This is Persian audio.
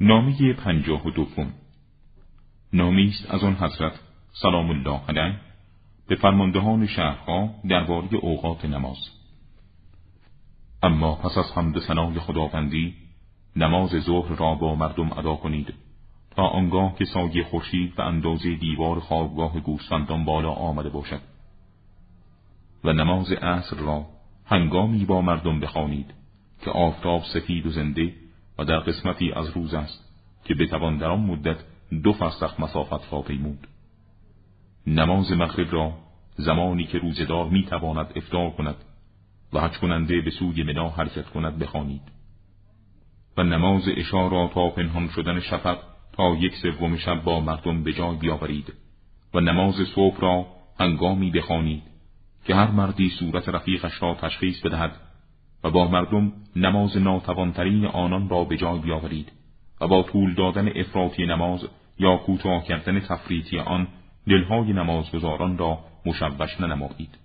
نامی پنجاه و دوم. نامیست از آن حضرت سلام الله علیه به فرماندهان شهرها درباره اوقات نماز. اما پس از حمد ثنای خداوندی نماز ظهر را با مردم ادا کنید تا آنگاه که سایه خورشید و اندازه دیوار خوابگاه گوسفندان بالا آمده باشد و نماز عصر را هنگامی با مردم بخوانید که آفتاب سفید و زنده و در قسمتی از روز است که بتوان در آن مدت دو فرسخ مسافت را پیمود. نماز مغرب را زمانی که روزدار می تواند افطار کند و حج کننده به سوی منا حرکت کند بخوانید. و نماز اشا را تا پنهان شدن شفق تا یک سوم شب با مردم به جای بیاورید و نماز صبح را هنگامی بخوانید که هر مردی صورت رفیقش را تشخیص بدهد و با مردم نماز ناتوانترین آنان را به جای بیاورید و با طول دادن افراطی نماز یا کوتاه کردن تفریطی آن دلهای نمازگزاران را مشوش ننمایید.